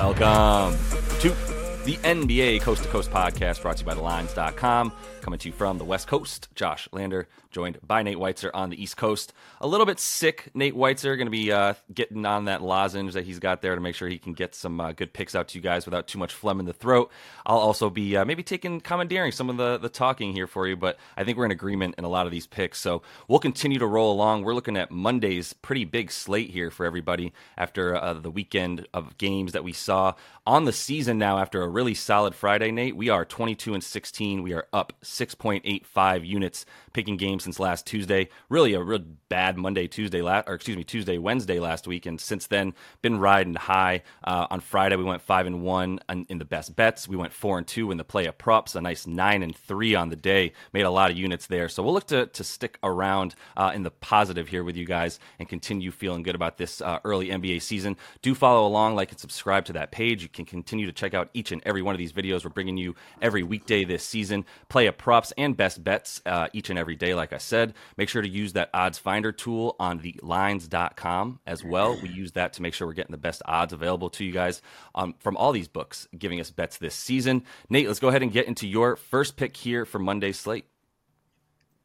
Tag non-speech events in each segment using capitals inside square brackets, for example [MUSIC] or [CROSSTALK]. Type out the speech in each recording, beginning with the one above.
Welcome to the NBA Coast to Coast podcast brought to you by TheLines.com. Coming to you from the West Coast, Josh Lander, joined by Nate Weitzer on the East Coast. A little bit sick, Nate Weitzer, going to be uh, getting on that lozenge that he's got there to make sure he can get some uh, good picks out to you guys without too much phlegm in the throat. I'll also be uh, maybe taking, commandeering some of the, the talking here for you, but I think we're in agreement in a lot of these picks. So we'll continue to roll along. We're looking at Monday's pretty big slate here for everybody after uh, the weekend of games that we saw on the season now after a really solid Friday, Nate. We are 22 and 16. We are up 6.85 units picking games since last Tuesday. Really a real bad Monday, Tuesday, la- or excuse me, Tuesday, Wednesday last week, and since then been riding high. Uh, on Friday we went five and one in the best bets. We went four and two in the play of props. A nice nine and three on the day. Made a lot of units there. So we'll look to to stick around uh, in the positive here with you guys and continue feeling good about this uh, early NBA season. Do follow along, like and subscribe to that page. You can continue to check out each and every one of these videos. We're bringing you every weekday this season. Play of props and best bets uh, each and every day, like I said. Make sure to use that odds finder tool on the lines.com as well. We use that to make sure we're getting the best odds available to you guys um, from all these books giving us bets this season. Nate, let's go ahead and get into your first pick here for Monday's slate.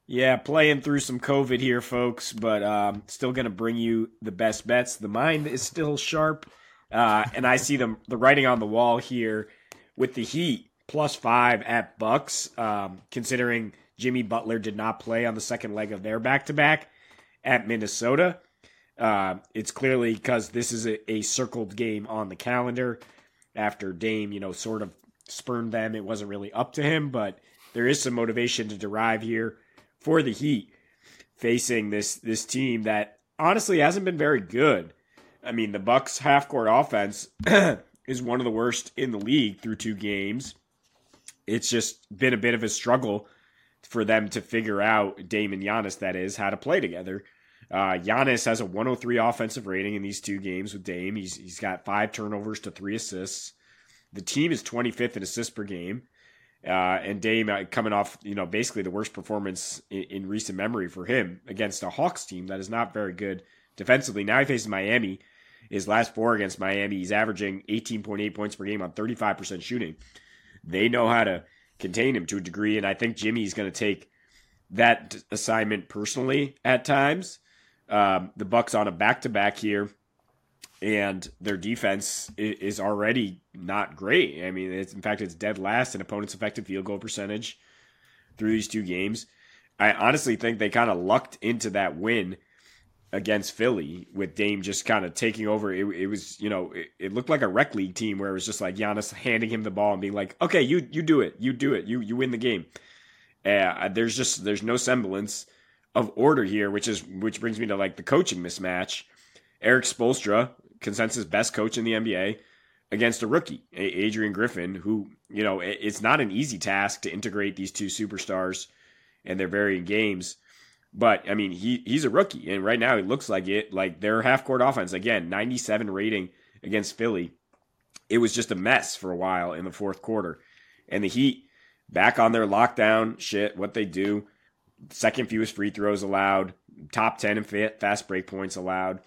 Yeah, playing through some COVID here, folks, but um, still going to bring you the best bets. The mind is still sharp, uh, and I see the the writing on the wall here with the Heat plus five at Bucks, um, considering Jimmy Butler did not play on the second leg of their back to back at Minnesota. Uh, it's clearly because this is a, a, circled game on the calendar after Dame, you know, sort of spurned them. It wasn't really up to him, but there is some motivation to derive here for the Heat facing this this team that honestly hasn't been very good. I mean, the Bucks half court offense [CLEARS THROAT] is one of the worst in the league through two games. It's just been a bit of a struggle for them to figure out Dame and Giannis, that is, how to play together. Uh, Giannis has a 103 offensive rating in these two games with Dame. He's he's got five turnovers to three assists. The team is 25th in assists per game, uh, and Dame uh, coming off you know basically the worst performance in, in, recent memory for him against a Hawks team that is not very good defensively. Now he faces Miami. His last four against Miami, he's averaging 18.8 points per game on 35% shooting. They know how to contain him to a degree. And I think Jimmy's going to take that assignment personally at times. Um, the Bucks on a back to back here, and their defense is already not great. I mean, in fact, it's dead last in opponents' effective field goal percentage through these two games. I honestly think they kind of lucked into that win against Philly with Dame just kind of taking over. It, it was, you know, it, it, looked like a rec league team where it was just like Giannis handing him the ball and being like, "Okay, you you do it, you do it, you you win the game." Uh, there's just there's no semblance of order here, which is which brings me to like the coaching mismatch. Erik Spoelstra, consensus best coach in the NBA, against a rookie, Adrian Griffin, who you know it's not an easy task to integrate these two superstars and their varying games. But I mean, he he's a rookie, and right now he looks like it. Like their half court offense again, 97 rating against Philly. It was just a mess for a while in the fourth quarter, and the Heat back on their lockdown shit. What they do, second fewest free throws allowed, top 10 in fast break points allowed.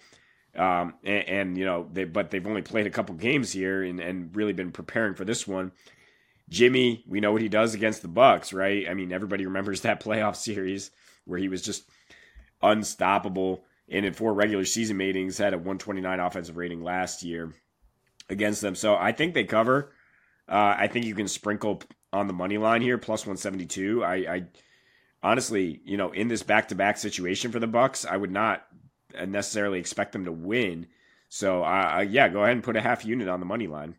Um, and, and, you know, they, but they've only played a couple games here and, and really been preparing for this one. Jimmy, we know what he does against the Bucks, right? I mean, everybody remembers [LAUGHS] that playoff series where he was just unstoppable. And in four regular season meetings, had a 129 offensive rating last year against them. So I think they cover. Uh, I think you can sprinkle on the money line here, plus 172. I, I honestly, you know, in this back to back situation for the Bucks, I would not necessarily expect them to win. So, uh, yeah, go ahead and put a half unit on the money line.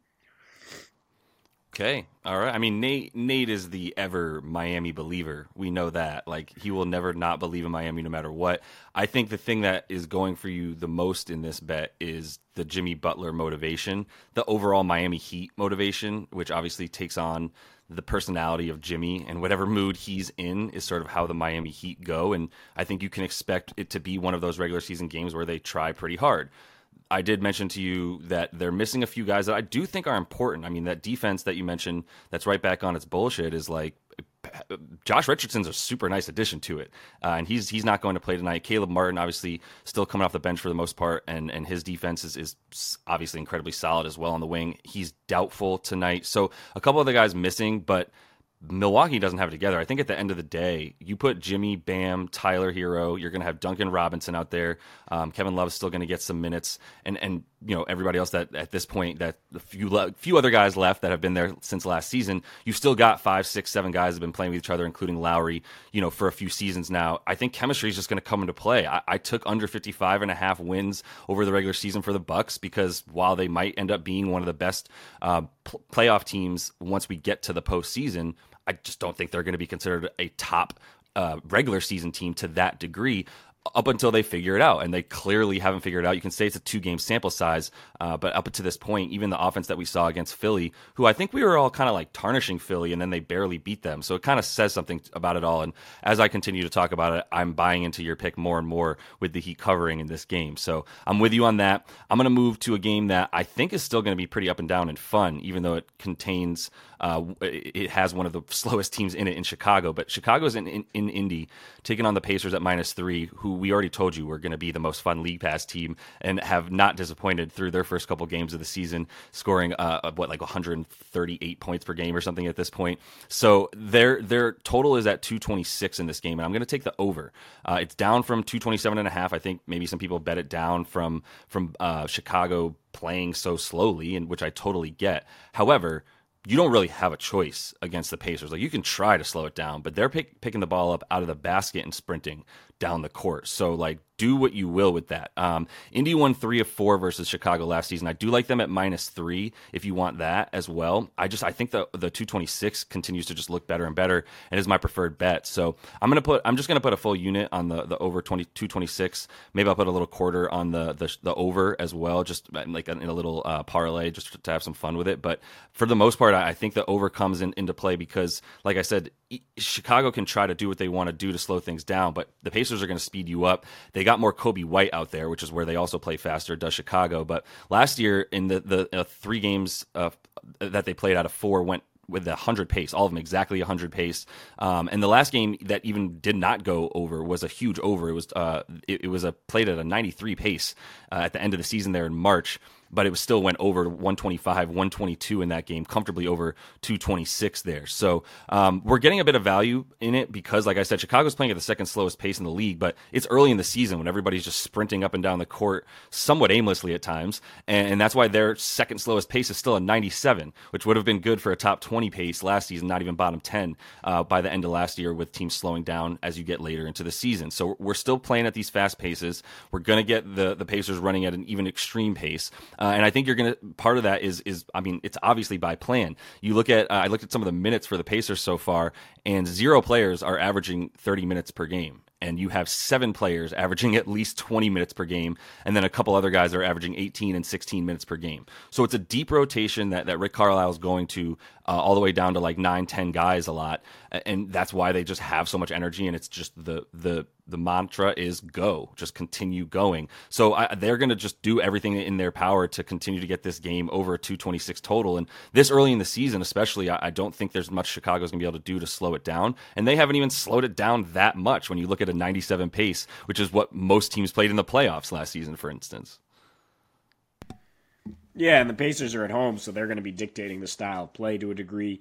Okay. All right. I mean, Nate Nate is the ever Miami believer. We know that. Like he will never not believe in Miami no matter what. I think the thing that is going for you the most in this bet is the Jimmy Butler motivation, the overall Miami Heat motivation, which obviously takes on the personality of Jimmy and whatever mood he's in is sort of how the Miami Heat go and I think you can expect it to be one of those regular season games where they try pretty hard. I did mention to you that they're missing a few guys that I do think are important. I mean, that defense that you mentioned that's right back on its bullshit is like Josh Richardson's a super nice addition to it, uh, and he's he's not going to play tonight. Caleb Martin, obviously, still coming off the bench for the most part, and and his defense is, is obviously incredibly solid as well on the wing. He's doubtful tonight, so a couple of the guys missing, but Milwaukee doesn't have it together. I think at the end of the day, you put Jimmy, Bam, Tyler Herro, you're going to have Duncan Robinson out there. Um, Kevin Love's still going to get some minutes, and and you know everybody else that at this point that the few few other guys left that have been there since last season. You've still got five, six, seven guys have been playing with each other, including Lowry. You know for a few seasons now. I think chemistry is just going to come into play. I, I took under 55 and a half wins over the regular season for the Bucks because while they might end up being one of the best uh, pl- playoff teams once we get to the postseason I just don't think they're going to be considered a top uh, regular season team to that degree up until they figure it out. And they clearly haven't figured it out. You can say it's a two game sample size, uh, but up to this point, even the offense that we saw against Philly, who I think we were all kind of like tarnishing Philly and then they barely beat them. So it kind of says something about it all. And as I continue to talk about it, I'm buying into your pick more and more with the Heat covering in this game. So I'm with you on that. I'm going to move to a game that I think is still going to be pretty up and down and fun, even though it contains uh, it has one of the [LAUGHS] slowest teams in it in Chicago, but Chicago's in, in, in Indy taking on the Pacers at minus three, who we already told you were going to be the most fun league pass team and have not disappointed through their first couple games of the season, scoring uh, what like 138 points per game or something at this point. So their their total is at 226 in this game, and I'm going to take the over. Uh, it's down from 227 and a half. I think maybe some people bet it down from from uh, Chicago playing so slowly, and which I totally get. However you don't really have a choice against the Pacers. Like you can try to slow it down, but they're pick, picking the ball up out of the basket and sprinting down the court. So like do what you will with that. Um, Indy won three of four versus Chicago last season. I do like them at minus three if you want that as well. I just I think the the 226 continues to just look better and better and is my preferred bet. So I'm gonna put I'm just gonna put a full unit on the the over 20 226. Maybe I'll put a little quarter on the the, the over as well, just like in a little uh, parlay just to have some fun with it. But for the most part, I think the over comes in, into play because, like I said, Chicago can try to do what they want to do to slow things down, but the Pacers are going to speed you up. They got more Coby White out there, which is where they also play faster. Does Chicago? But last year in the the uh, three games uh, that they played out of four went with a 100 pace, all of them exactly 100 pace. Um, and the last game that even did not go over was a huge over. It was uh, it, it was a played at a 93 pace uh, at the end of the season there in March but it was still went over 125, 122 in that game, comfortably over 226 there. So um, we're getting a bit of value in it because, like I said, Chicago's playing at the second slowest pace in the league, but it's early in the season when everybody's just sprinting up and down the court somewhat aimlessly at times, and, and that's why their second slowest pace is still a 97, which would have been good for a top 20 pace last season, not even bottom 10 uh, by the end of last year, with teams slowing down as you get later into the season. So we're still playing at these fast paces. We're going to get the the Pacers running at an even extreme pace. Uh, and I think you're going to part of that is is I mean it's obviously by plan. You look at uh, I looked at some of the minutes for the Pacers so far, and zero players are averaging 30 minutes per game and you have seven players averaging at least 20 minutes per game, and then a couple other guys are averaging 18 and 16 minutes per game. So it's a deep rotation that, that Rick Carlisle is going to uh, all the way down to like nine, 10 guys a lot. And that's why they just have so much energy. And it's just the, the, the mantra is go, just continue going. So I, they're going to just do everything in their power to continue to get this game over 226 total. And this early in the season, especially, I, I don't think there's much Chicago's going to be able to do to slow it down. And they haven't even slowed it down that much when you look at a 97 pace, which is what most teams played in the playoffs last season, for instance. Yeah, and the Pacers are at home, so they're going to be dictating the style of play to a degree.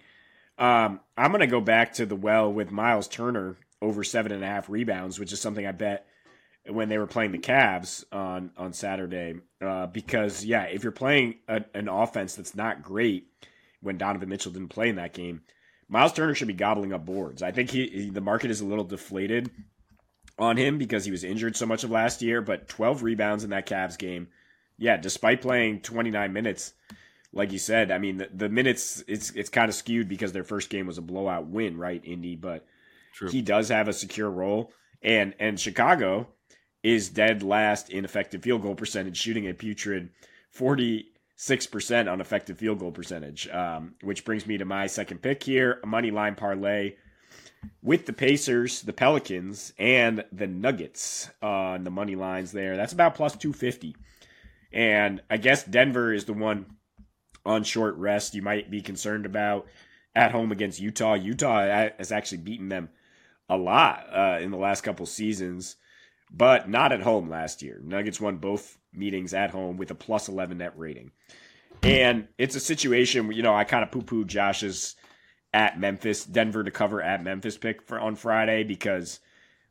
Um, I'm going to go back to the well with Miles Turner over seven and a half rebounds, which is something I bet when they were playing the Cavs on on Saturday. Uh, because yeah, if you're playing a, an offense that's not great, when Donovan Mitchell didn't play in that game, Miles Turner should be gobbling up boards. I think he, he the market is a little deflated on him because he was injured so much of last year. But 12 rebounds in that Cavs game yeah, despite playing 29 minutes, like you said, I mean the, the minutes it's it's kind of skewed because their first game was a blowout win, right, Indy? But True. he does have a secure role, and and Chicago is dead last in effective field goal percentage, shooting a putrid 46 percent on effective field goal percentage. Um, which brings me to my second pick here, a money line parlay with the Pacers, the Pelicans, and the Nuggets on the money lines there. That's about plus 250. And I guess Denver is the one on short rest you might be concerned about at home against Utah. Utah has actually beaten them a lot uh, in the last couple seasons, but not at home last year. Nuggets won both meetings at home with a plus 11 net rating. And it's a situation where, you know, I kind of poo poo Josh's at Memphis, Denver to cover at Memphis pick for on Friday because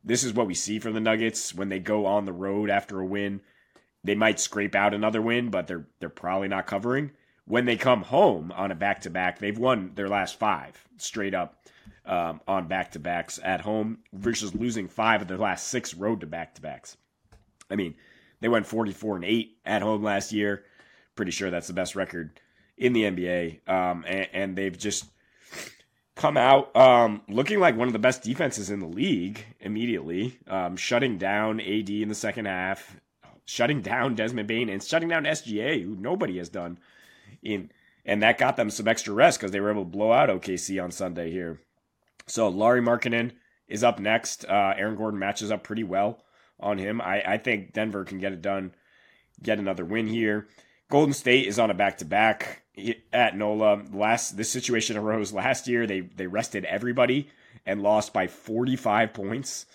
this is what we see from the Nuggets when they go on the road after a win. They might scrape out another win, but they're they're probably not covering. When they come home on a back to back, they've won their last five straight up um, on back to backs at home versus losing five of their last six road to back to backs. I mean, they went 44 and 8 at home last year. Pretty sure that's the best record in the NBA. Um, and, and, they've just come out um, looking like one of the best defenses in the league immediately, um, shutting down AD in the second half, shutting down Desmond Bane, and shutting down SGA, who nobody has done. In and that got them some extra rest because they were able to blow out OKC on Sunday here. So Lauri Markkanen is up next. Uh, Aaron Gordon matches up pretty well on him. I, I think Denver can get it done, get another win here. Golden State is on a back to back at NOLA. Last this situation arose last year. They they rested everybody and lost by 45 points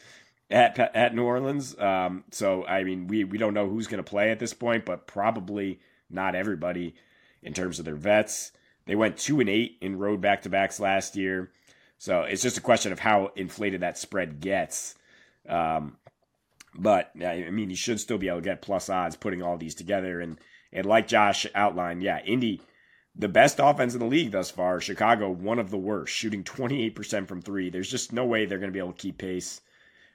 at at New Orleans. Um, so I mean, we we don't know who's going to play at this point, but probably not everybody in terms of their vets. They went two and eight in road back to backs last year. So it's just a question of how inflated that spread gets. Um, but I mean, you should still be able to get plus odds putting all these together. And and like Josh outlined, yeah, Indy, the best offense in the league thus far. Chicago, one of the worst, shooting 28% from three. There's just no way they're going to be able to keep pace.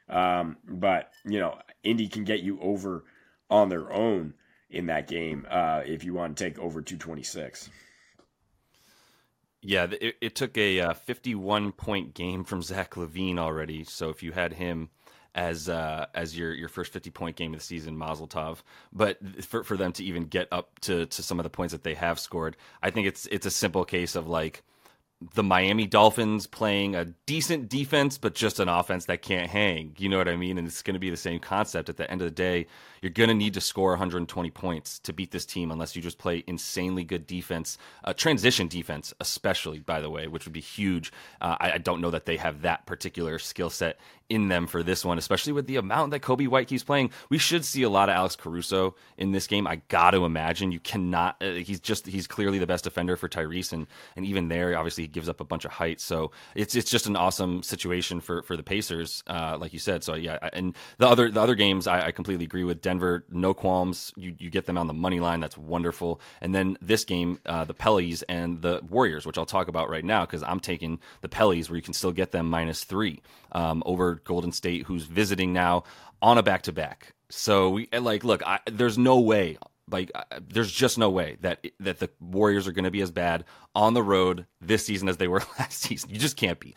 Um, but you know, Indy can get you over on their own in that game uh, if you want to take over 226. Yeah, it, it took a uh, 51 point game from Zach LaVine already. So if you had him as uh, as your your first 50 point game of the season, Mazel Tov. But for for them to even get up to to some of the points that they have scored, I think it's it's a simple case of like the Miami Dolphins playing a decent defense, but just an offense that can't hang. You know what I mean? And it's going to be the same concept. At the end of the day, you're going to need to score 120 points to beat this team unless you just play insanely good defense, uh, transition defense, especially, by the way, which would be huge. Uh, I, I, don't know that they have that particular skill set in them for this one, especially with the amount that Coby White keeps playing. We should see a lot of Alex Caruso in this game. I got to imagine you cannot. Uh, he's just he's clearly the best defender for Tyrese, and and even there, obviously, he gives up a bunch of height. So it's it's just an awesome situation for for the Pacers, uh, like you said. So yeah, and the other the other games, I, I completely agree with Denver. No qualms. You you get them on the money line. That's wonderful. And then this game, uh, the Pellies and the Warriors, which I'll talk about right now because I'm taking the Pellies where you can still get them minus three um, over Golden State, who's visiting now on a back to back. So we like look. I, there's no way. Like, there's just no way that that the Warriors are going to be as bad on the road this season as they were [LAUGHS] last season. You just can't be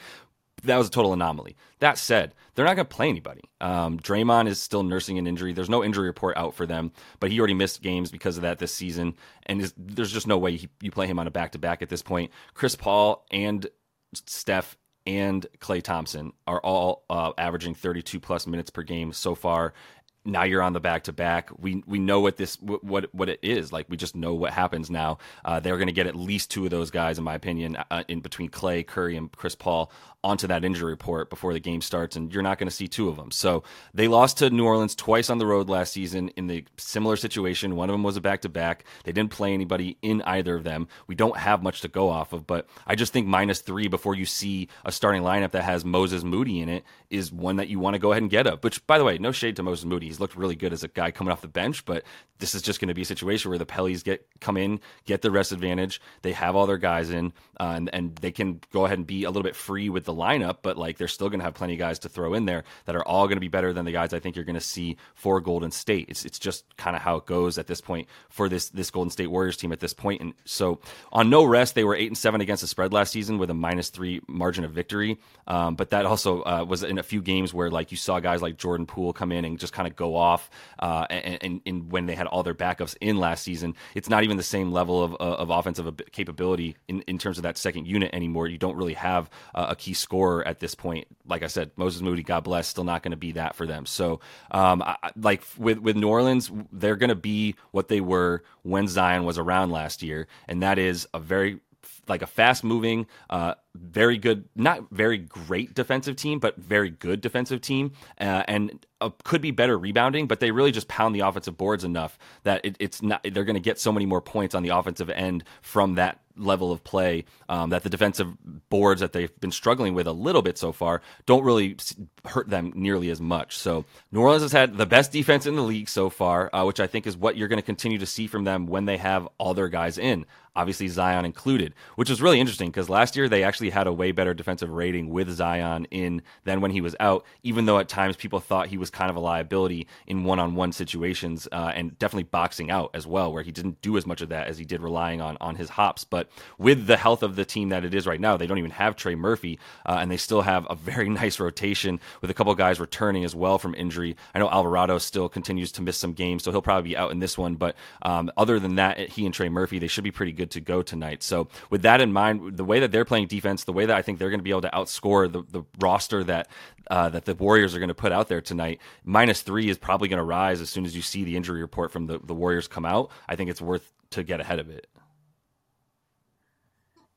that was a total anomaly. That said, they're not going to play anybody. Um, Draymond is still nursing an injury. There's no injury report out for them, but he already missed games because of that this season, and is, there's just no way he, you play him on a back to back at this point. Chris Paul and Steph and Klay Thompson are all uh, averaging 32 plus minutes per game so far. Now you're on the back to back. We we know what this what what it is like. We just know what happens now. Uh, they're going to get at least two of those guys, in my opinion, uh, in between Klay, Curry, and Chris Paul onto that injury report before the game starts, and you're not going to see two of them. So they lost to New Orleans twice on the road last season in the similar situation. One of them was a back to back. They didn't play anybody in either of them. We don't have much to go off of, but I just think minus three before you see a starting lineup that has Moses Moody in it is one that you want to go ahead and get up. Which, by the way, no shade to Moses Moody. He's looked really good as a guy coming off the bench, but this is just going to be a situation where the Pellies get come in, get the rest advantage. They have all their guys in, uh, and, and they can go ahead and be a little bit free with the lineup, but like they're still going to have plenty of guys to throw in there that are all going to be better than the guys I think you're going to see for Golden State. It's it's just kind of how it goes at this point for this this Golden State Warriors team at this point. And so on no rest, they were eight and seven against the spread last season with a minus three margin of victory. Um, but that also uh, was in a few games where like you saw guys like Jordan Poole come in and just kind of go off. Uh, and, and, and, when they had all their backups in last season, it's not even the same level of, of offensive capability in, in terms of that second unit anymore. You don't really have uh, a key scorer at this point. Like I said, Moses Moody, God bless, still not going to be that for them. So, um, I, like with with New Orleans, they're going to be what they were when Zion was around last year, and that is a very like a fast moving, uh, very good, not very great defensive team, but very good defensive team, uh, and uh, could be better rebounding. But they really just pound the offensive boards enough that it, it's not. They're going to get so many more points on the offensive end from that level of play um, that the defensive boards that they've been struggling with a little bit so far don't really hurt them nearly as much. So New Orleans has had the best defense in the league so far, uh, which I think is what you're going to continue to see from them when they have all their guys in obviously Zion included, which is really interesting because last year they actually had a way better defensive rating with Zion in than when he was out, even though at times people thought he was kind of a liability in one on one situations uh, and definitely boxing out as well, where he didn't do as much of that as he did relying on, on his hops. But with the health of the team that it is right now, they don't even have Trey Murphy, uh, and they still have a very [LAUGHS] nice rotation with a couple guys returning as well from injury. I know Alvarado still continues to miss some games, so he'll probably be out in this one. But um, other than that, he and Trey Murphy, they should be pretty good to go tonight. So with that in mind, the way that they're playing defense, the way that I think they're going to be able to outscore the, the roster that uh, that the Warriors are going to put out there tonight, minus three is probably going to rise as soon as you see the injury report from the, the Warriors come out. I think it's worth to get ahead of it.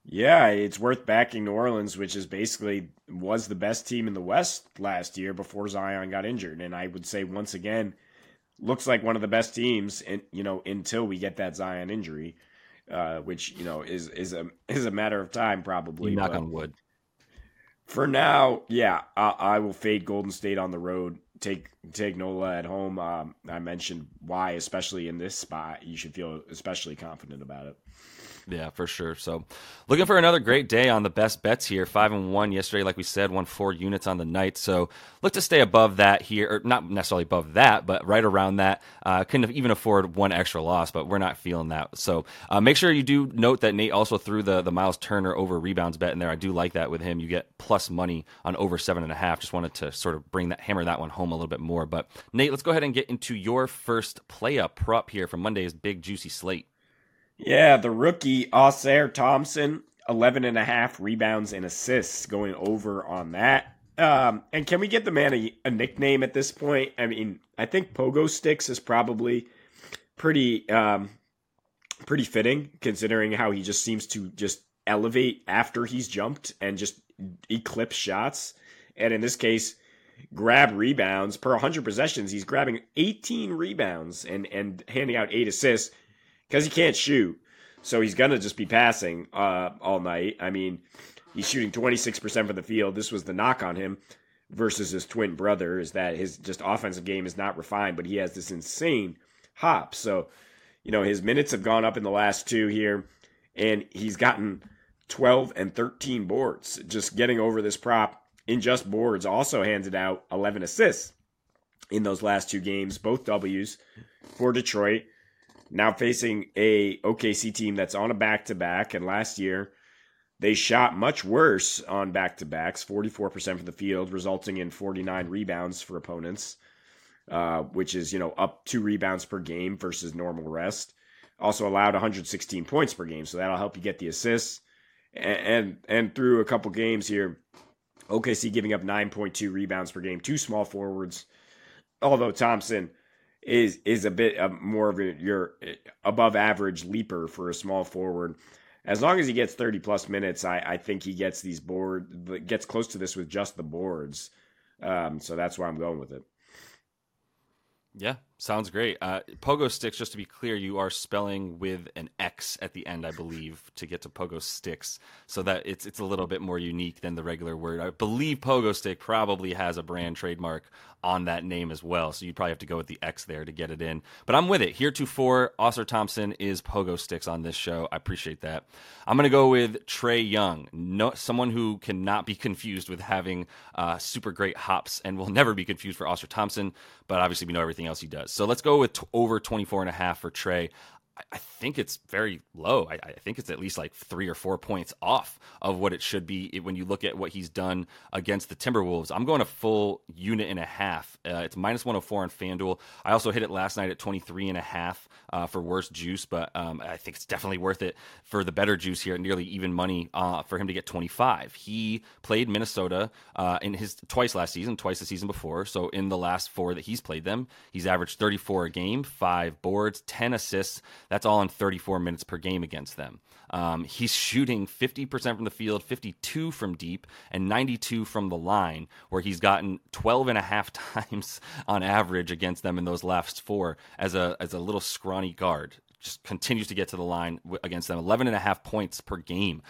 Yeah, it's worth backing New Orleans, which is basically was the best team in the West last year before Zion got injured. And I would say once again, looks like one of the best teams, and you know, until we get that Zion injury uh, which you know is is a is a matter of time probably. You knock on wood. For now, yeah, I, I, will fade Golden State on the road. Take take Nola at home. Um, I mentioned why, especially in this spot, you should feel especially confident about it. Yeah, for sure. So, looking for another great day on the best bets here. Five and one yesterday, like we said, won four units on the night. So, look to stay above that here, or not necessarily above that, but right around that. Uh, couldn't even afford one extra loss, but we're not feeling that. So, uh, make sure you do note that Nate also threw the the Miles Turner over rebounds bet in there. I do like that with him. You get plus money on over seven and a half. Just wanted to sort of bring that hammer that one home a little bit more. But Nate, let's go ahead and get into your first play up prop here from Monday's big juicy slate. Yeah, the rookie Ausar Thompson, 11 and a half rebounds and assists going over on that. Um, and can we get the man a, a, nickname at this point? I mean, I think Pogo Sticks is probably pretty um, pretty fitting considering how he just seems to just elevate after he's jumped and just eclipse shots. And in this case, grab rebounds per 100 possessions. He's grabbing 18 rebounds and and handing out eight assists because he can't shoot. So he's gonna just be passing uh, all night. I mean, he's shooting 26% from the field. This was the knock on him versus his twin brother is that his just offensive game is not refined, but he has this insane hop. So, you know, his minutes have gone up in the last two here, and he's gotten 12 and 13 boards. Just getting over this prop in just boards also handed out 11 assists in those last two games, both W's for Detroit now facing a OKC team that's on a back to back. And last year, they shot much worse on back to backs, 44% from the field, resulting in 49 rebounds for opponents, uh, which is, you know, up two rebounds per game versus normal rest. Also allowed 116 points per game, so that'll help you get the assists. And, and, and through a couple games here, OKC giving up 9.2 rebounds per game, two small forwards. Although Thompson is is a bit uh, more of a, your above average leaper for a small forward. As long as he gets 30 plus minutes, I, I think he gets these board gets close to this with just the boards. Um, so that's why I'm going with it. Yeah, sounds great. Uh, pogo sticks, just to be clear, you are spelling with an X at the end, I believe, [LAUGHS] to get to pogo sticks, so that it's it's a little bit more unique than the regular word. I believe pogo stick probably has a brand trademark on that name as well. So you'd probably have to go with the X there to get it in. But I'm with it. Heretofore, Ausar Thompson is pogo sticks on this show. I appreciate that. I'm going to go with Trae Young, no, someone who cannot be confused with having uh, super great hops and will [LAUGHS] never be confused for Ausar Thompson. But obviously, we know everything else he does. So let's go with t- over 24 and a half for Trae. I think it's very low. I, I, think it's at least like three or four points off of what it should be when you look at what he's done against the Timberwolves. I'm going a full unit and a half. Uh, it's minus 104 on FanDuel. I also hit it last night at 23 and a half uh, for worst juice, but um, I think it's definitely worth it for the better juice here, nearly even money uh, for him to get 25. He played Minnesota uh, in his twice last season, twice the season before. So in the last four that he's played them, he's averaged 34 a game, five boards, 10 assists That's all in 34 minutes per game against them. Um, he's shooting 50% from the field, 52 from deep, and 92 from the line, where he's gotten 12 and a half [LAUGHS] times on average against them in those last four as a as a little scrawny guard. Just continues to get to the line against them. 11 and a half points per game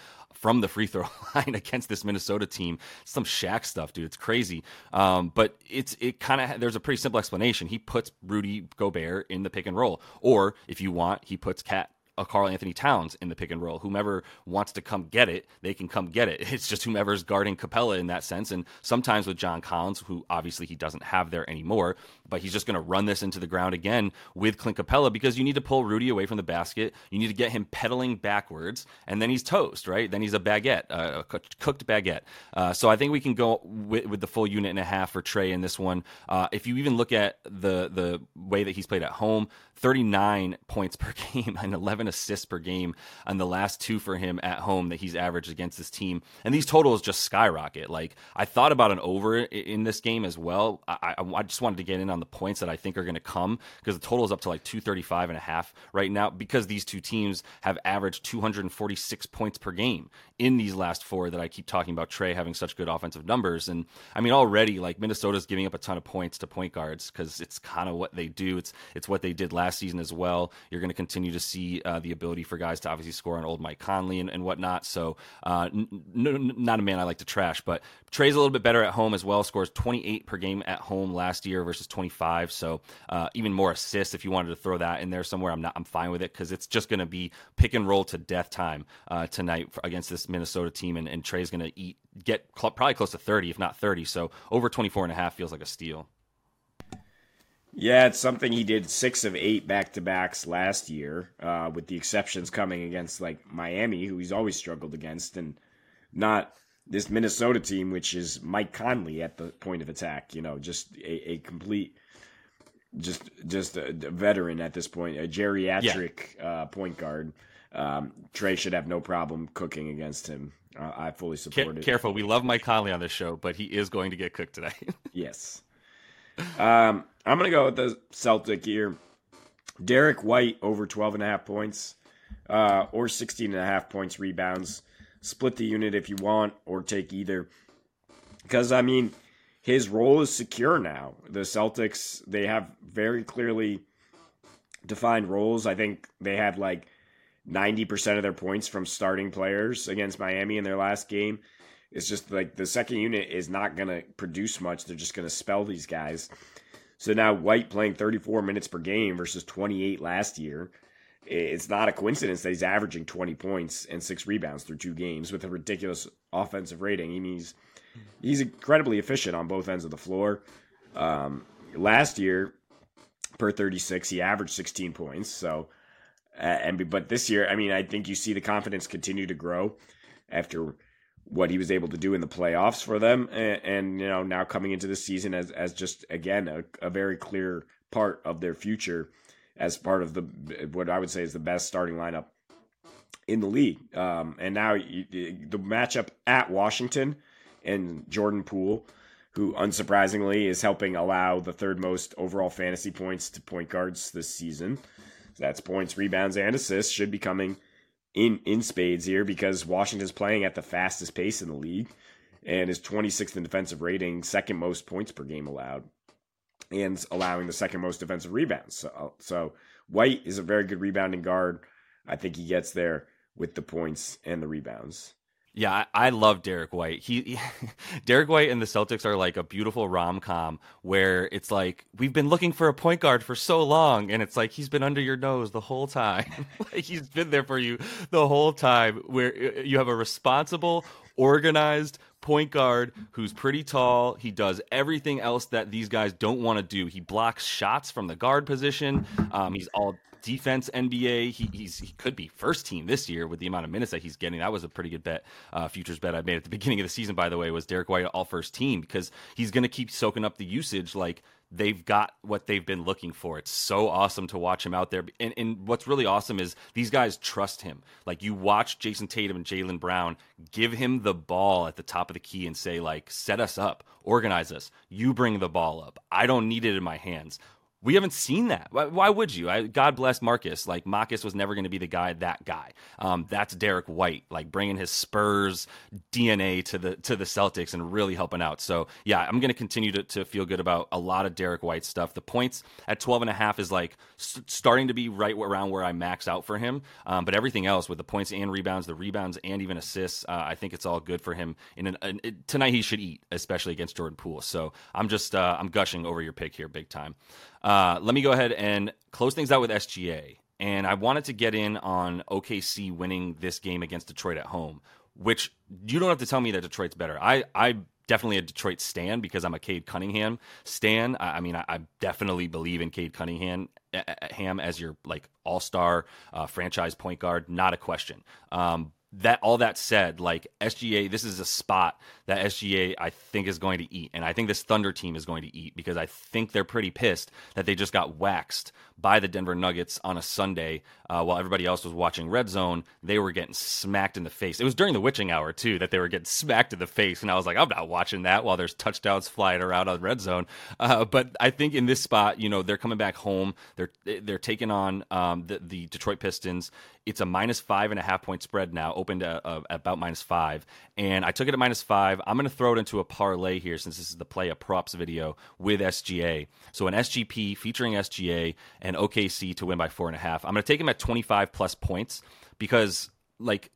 from the free throw [LAUGHS] line against this Minnesota team. Some Shaq stuff, dude. It's crazy. Um, but it's it kind of there's a pretty simple explanation. He puts Rudy Gobert in the pick and roll, or if you want, he puts Cat a Karl-Anthony Towns in the pick and roll. Whomever wants to come get it, they can come get it. [LAUGHS] It's just whomever's guarding Capela in that sense. And sometimes with John Collins, who obviously he doesn't have there anymore, but he's just going to run this into the ground again with Clint Capela because you need to pull Rudy away from the basket. You need to get him pedaling backwards, and then he's toast, right? Then he's a baguette, uh, a cooked baguette. Uh, so I think we can go with, with, the full unit and a half for Trae in this one. Uh, if you even look at the the way that he's played at home, 39 points per [LAUGHS] game and 11 assists per game on the last two for him at home that he's averaged against this team. And these totals just skyrocket. Like I thought about an over in this game as well. I, I, I just wanted to get in on the points that I think are going to come because the total is up to like 235 and a half right now because these two teams have averaged 246 points per game in these last four that I keep talking about Trae having such good offensive numbers. And I mean, already like Minnesota's giving up a ton of points to point guards because it's kind of what they do. It's, it's what they did last season as well. You're going to continue to see uh, the ability for guys to obviously score on old Mike Conley and, and whatnot. So, uh, n- n- not a man I like to trash, but Trae's a little bit better at home as well. Scores 28 per game at home last year versus 25. So, uh, even more assists if you wanted to throw that in there somewhere. I'm not. I'm fine with it because it's just going to be pick and roll to death time uh, tonight against this Minnesota team, and, and Trae's going to eat get cl- probably close to 30, if not 30. So over 24 and a half feels like a steal. Yeah, it's something he did six of eight back to backs last year, uh, with the exceptions coming against like Miami, who he's always struggled against, and not this Minnesota team, which is Mike Conley at the point of attack. You know, just a, a complete, just just a, a, veteran at this point, a geriatric yeah. uh, point guard. Um, Trae should have no problem cooking against him. Uh, I fully support it. Careful, we love Mike Conley on this show, but he is going to get cooked today. [LAUGHS] yes. Um, I'm going to go with the Celtic here. Derrick White over 12 and a half points uh, or 16 and a half points rebounds. Split the unit if you want or take either. Because, I mean, his role is secure now. The Celtics, they have very clearly defined roles. I think they had like 90% of their points from starting players against Miami in their last game. It's just like the second unit is not going to produce much. They're just going to spell these guys. So now White playing 34 minutes per game versus 28 last year. It's not a coincidence that he's averaging 20 points and six rebounds through two games with a ridiculous offensive rating. I mean, he's, he's incredibly efficient on both ends of the floor. Um, last year, per 36, he averaged 16 points. So uh, and but this year, I mean, I think you see the confidence continue to grow after what he was able to do in the playoffs for them, and, and you know now coming into the season as as just again a, a, very clear part of their future as part of the what I would say is the best starting lineup in the league. Um, and now you, the matchup at Washington and Jordan Poole, who unsurprisingly is helping allow the third most overall fantasy points to point guards this season. That's points, rebounds, and assists should be coming in in spades here because Washington's playing at the fastest pace in the league and is 26th in defensive rating, second most points per game allowed, and allowing the second most defensive rebounds. So, so White is a very good rebounding guard. I think he gets there with the points and the rebounds. Yeah, I, love Derrick White. He, he [LAUGHS] Derrick White and the Celtics are like a beautiful rom com where it's like we've been looking for a point guard for so long, and it's like he's been under your nose the whole time. [LAUGHS] like he's been there for you the whole time. Where uh, you have a responsible, organized point guard who's pretty tall. He does everything else that these guys don't want to do. He blocks shots from the guard position. Um, he's all defense NBA. He, he's he could be first team this year with the amount of minutes that he's getting. That was a pretty good bet, uh, futures bet I made at the [LAUGHS] beginning of the season. By the way, was Derrick White all first team because he's going to keep soaking up the usage like they've got what they've been looking for. It's so awesome to watch him out there. And, and, what's really awesome is these guys trust him. Like you watch Jayson Tatum and Jaylen Brown give him the ball at the top of the key and say, like, set us up, organize us. You bring the ball up. I don't need it in my hands we haven't seen that. Why, why would you? I, God bless Marcus. Like Marcus was never going to be the guy. That guy. Um, that's Derrick White. Like bringing his Spurs DNA to the to the Celtics and really helping out. So yeah, I'm going to continue to, feel good about a lot of Derrick White stuff. The points at 12 and a half is like starting to be right around where I max out for him. Um, but everything else with the points and rebounds, the rebounds and even assists, uh, I think it's all good for him. In an, an, it, tonight, he should eat, especially against Jordan Poole. So I'm just uh, I'm gushing over your pick here, big time. Uh, let me go ahead and close things out with SGA. And I wanted to get in on OKC winning this game against Detroit at home, which you don't have to tell me that Detroit's better. I, I definitely a Detroit stan because I'm a Cade Cunningham stan. I, I mean, I, I, definitely believe in Cade Cunningham Ham as your like all star uh, franchise point guard, not a question. Um, that all that said, like SGA, this is a spot that SGA I think is going to eat, and I think this Thunder team is going to eat because I think they're pretty pissed that they just got waxed by the Denver Nuggets on a Sunday uh, while everybody else was watching Red Zone. They were getting smacked in the face. It was during the witching hour too that they were getting smacked in the face, and I was like, I'm not watching that while there's touchdowns flying around on Red Zone. Uh, but I think in this spot, you know, they're coming back home. They're they're taking on um, the the Detroit Pistons. It's a minus five and a half point spread now, opened uh, about minus five, and I took it at minus five. I'm going to throw it into a parlay here since this is the play of props video with SGA. So an SGP featuring SGA and OKC to win by four and a half. I'm going to take him at 25 plus points because like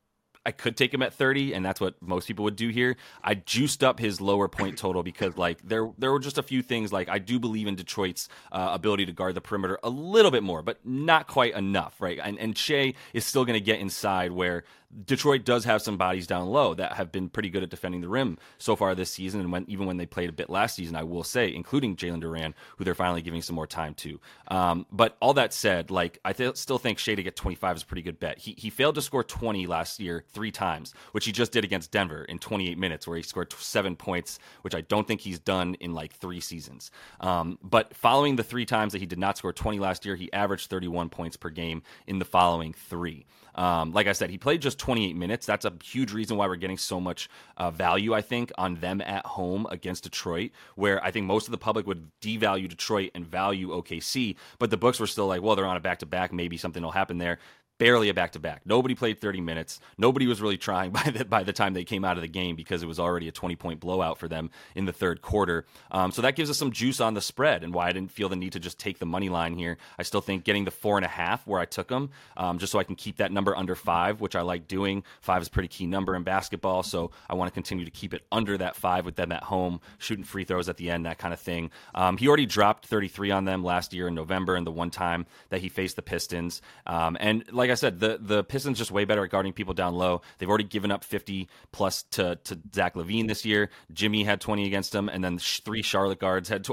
I could take him at 30, and that's what most people would do here. I juiced up his lower point total because like there there were just a few things like I do believe in Detroit's uh, ability to guard the perimeter a little bit more, but not quite enough, right? And and Shai is still going to get inside where Detroit does have some bodies down low that have been pretty good at defending the rim so far this season, and when, even when they played a bit last season, I will say, including Jalen Duren, who they're finally giving some more time to. Um, but all that said, like I th- still think Shai to get 25 is a pretty good bet. He he failed to score 20 last year three times, which he just did against Denver in 28 minutes, where he scored seven points, which I don't think he's done in like three seasons. Um, but following the three times that he did not score 20 last year, he averaged 31 points per game in the following three. Um, like I said, he played just 28 minutes. That's a huge reason why we're getting so much uh, value, I think, on them at home against Detroit, where I think most of the public would devalue Detroit and value OKC, but the books were still like, well, they're on a back to back. Maybe something will happen there barely a back to back. Nobody played 30 minutes. Nobody was really trying [LAUGHS] by the by the time they came out of the game because it was already a 20 point blowout for them in the third quarter. Um, so that gives us some juice on the spread and why I didn't feel the need to just take the money line here. I still think getting the four and a half where I took them, um, just so I can keep that number under five, which I like doing. Five is a pretty key number in basketball, so I want to continue to keep it under that five with them at home, shooting free throws at the end, that kind of thing. Um, he already dropped 33 on them last year in November, and the one time that he faced the Pistons, um, and like like I said, the the Pistons just way better at guarding people down low. They've already given up 50 plus to to Zach LaVine this year. Jimmy had 20 against them, and then three Charlotte guards had.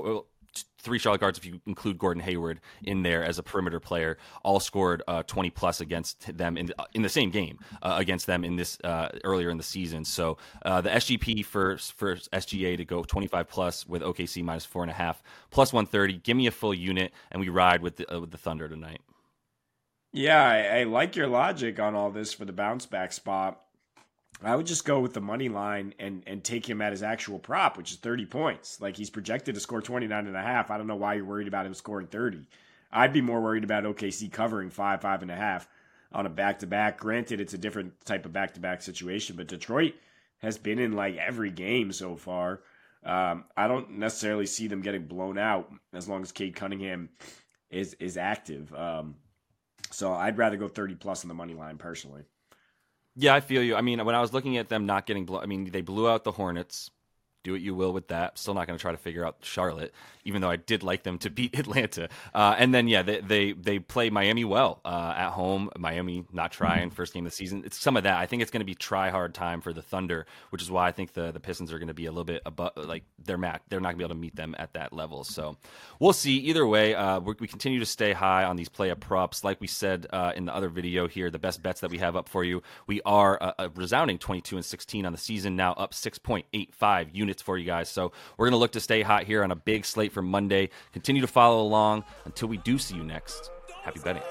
three Charlotte guards, if you include Gordon Hayward in there as a perimeter player, all scored uh, 20 plus against them in in the same game uh, against them in this uh, earlier in the season. So uh, the SGP for for SGA to go 25 plus with OKC minus four and a half plus 130. Give me a full unit, and we ride with the, uh, with the Thunder tonight. Yeah, I, I, like your logic on all this for the bounce back spot. I would just go with the money line and and take him at his actual prop, which is 30 points. Like he's projected to score 29 and a half. I don't know why you're worried about him scoring 30. I'd be more worried about OKC covering five, five and a half on a back to back. Granted, it's a different type of back to back situation, but Detroit has been in like every game so far. Um, I don't necessarily see them getting blown out as long as Cade Cunningham is is active. Um, so I'd rather go 30 plus on the money line personally. Yeah, I feel you. I mean, when I was looking at them not getting, blow, I mean, they blew out the Hornets do what you will with that. Still not going to try to figure out Charlotte, even though I did like them to [LAUGHS] beat Atlanta. Uh, and then yeah, they they, they play Miami well uh, at home. Miami not trying first game of the season. It's some of that. I think it's going to be try hard time for the Thunder, which is why I think the the Pistons are going to be a little bit above like they're mat. They're not going to be able to meet them at that level. So we'll see. Either way, uh, we continue to stay high on these play up props. Like we said uh, in the other video here, the best bets that we have up for you. We are a, a resounding 22 and 16 on the season now, up 6.85 units for you guys. So we're going to look to stay hot here on a big slate for Monday. Continue to follow along until we do see you next. Happy betting.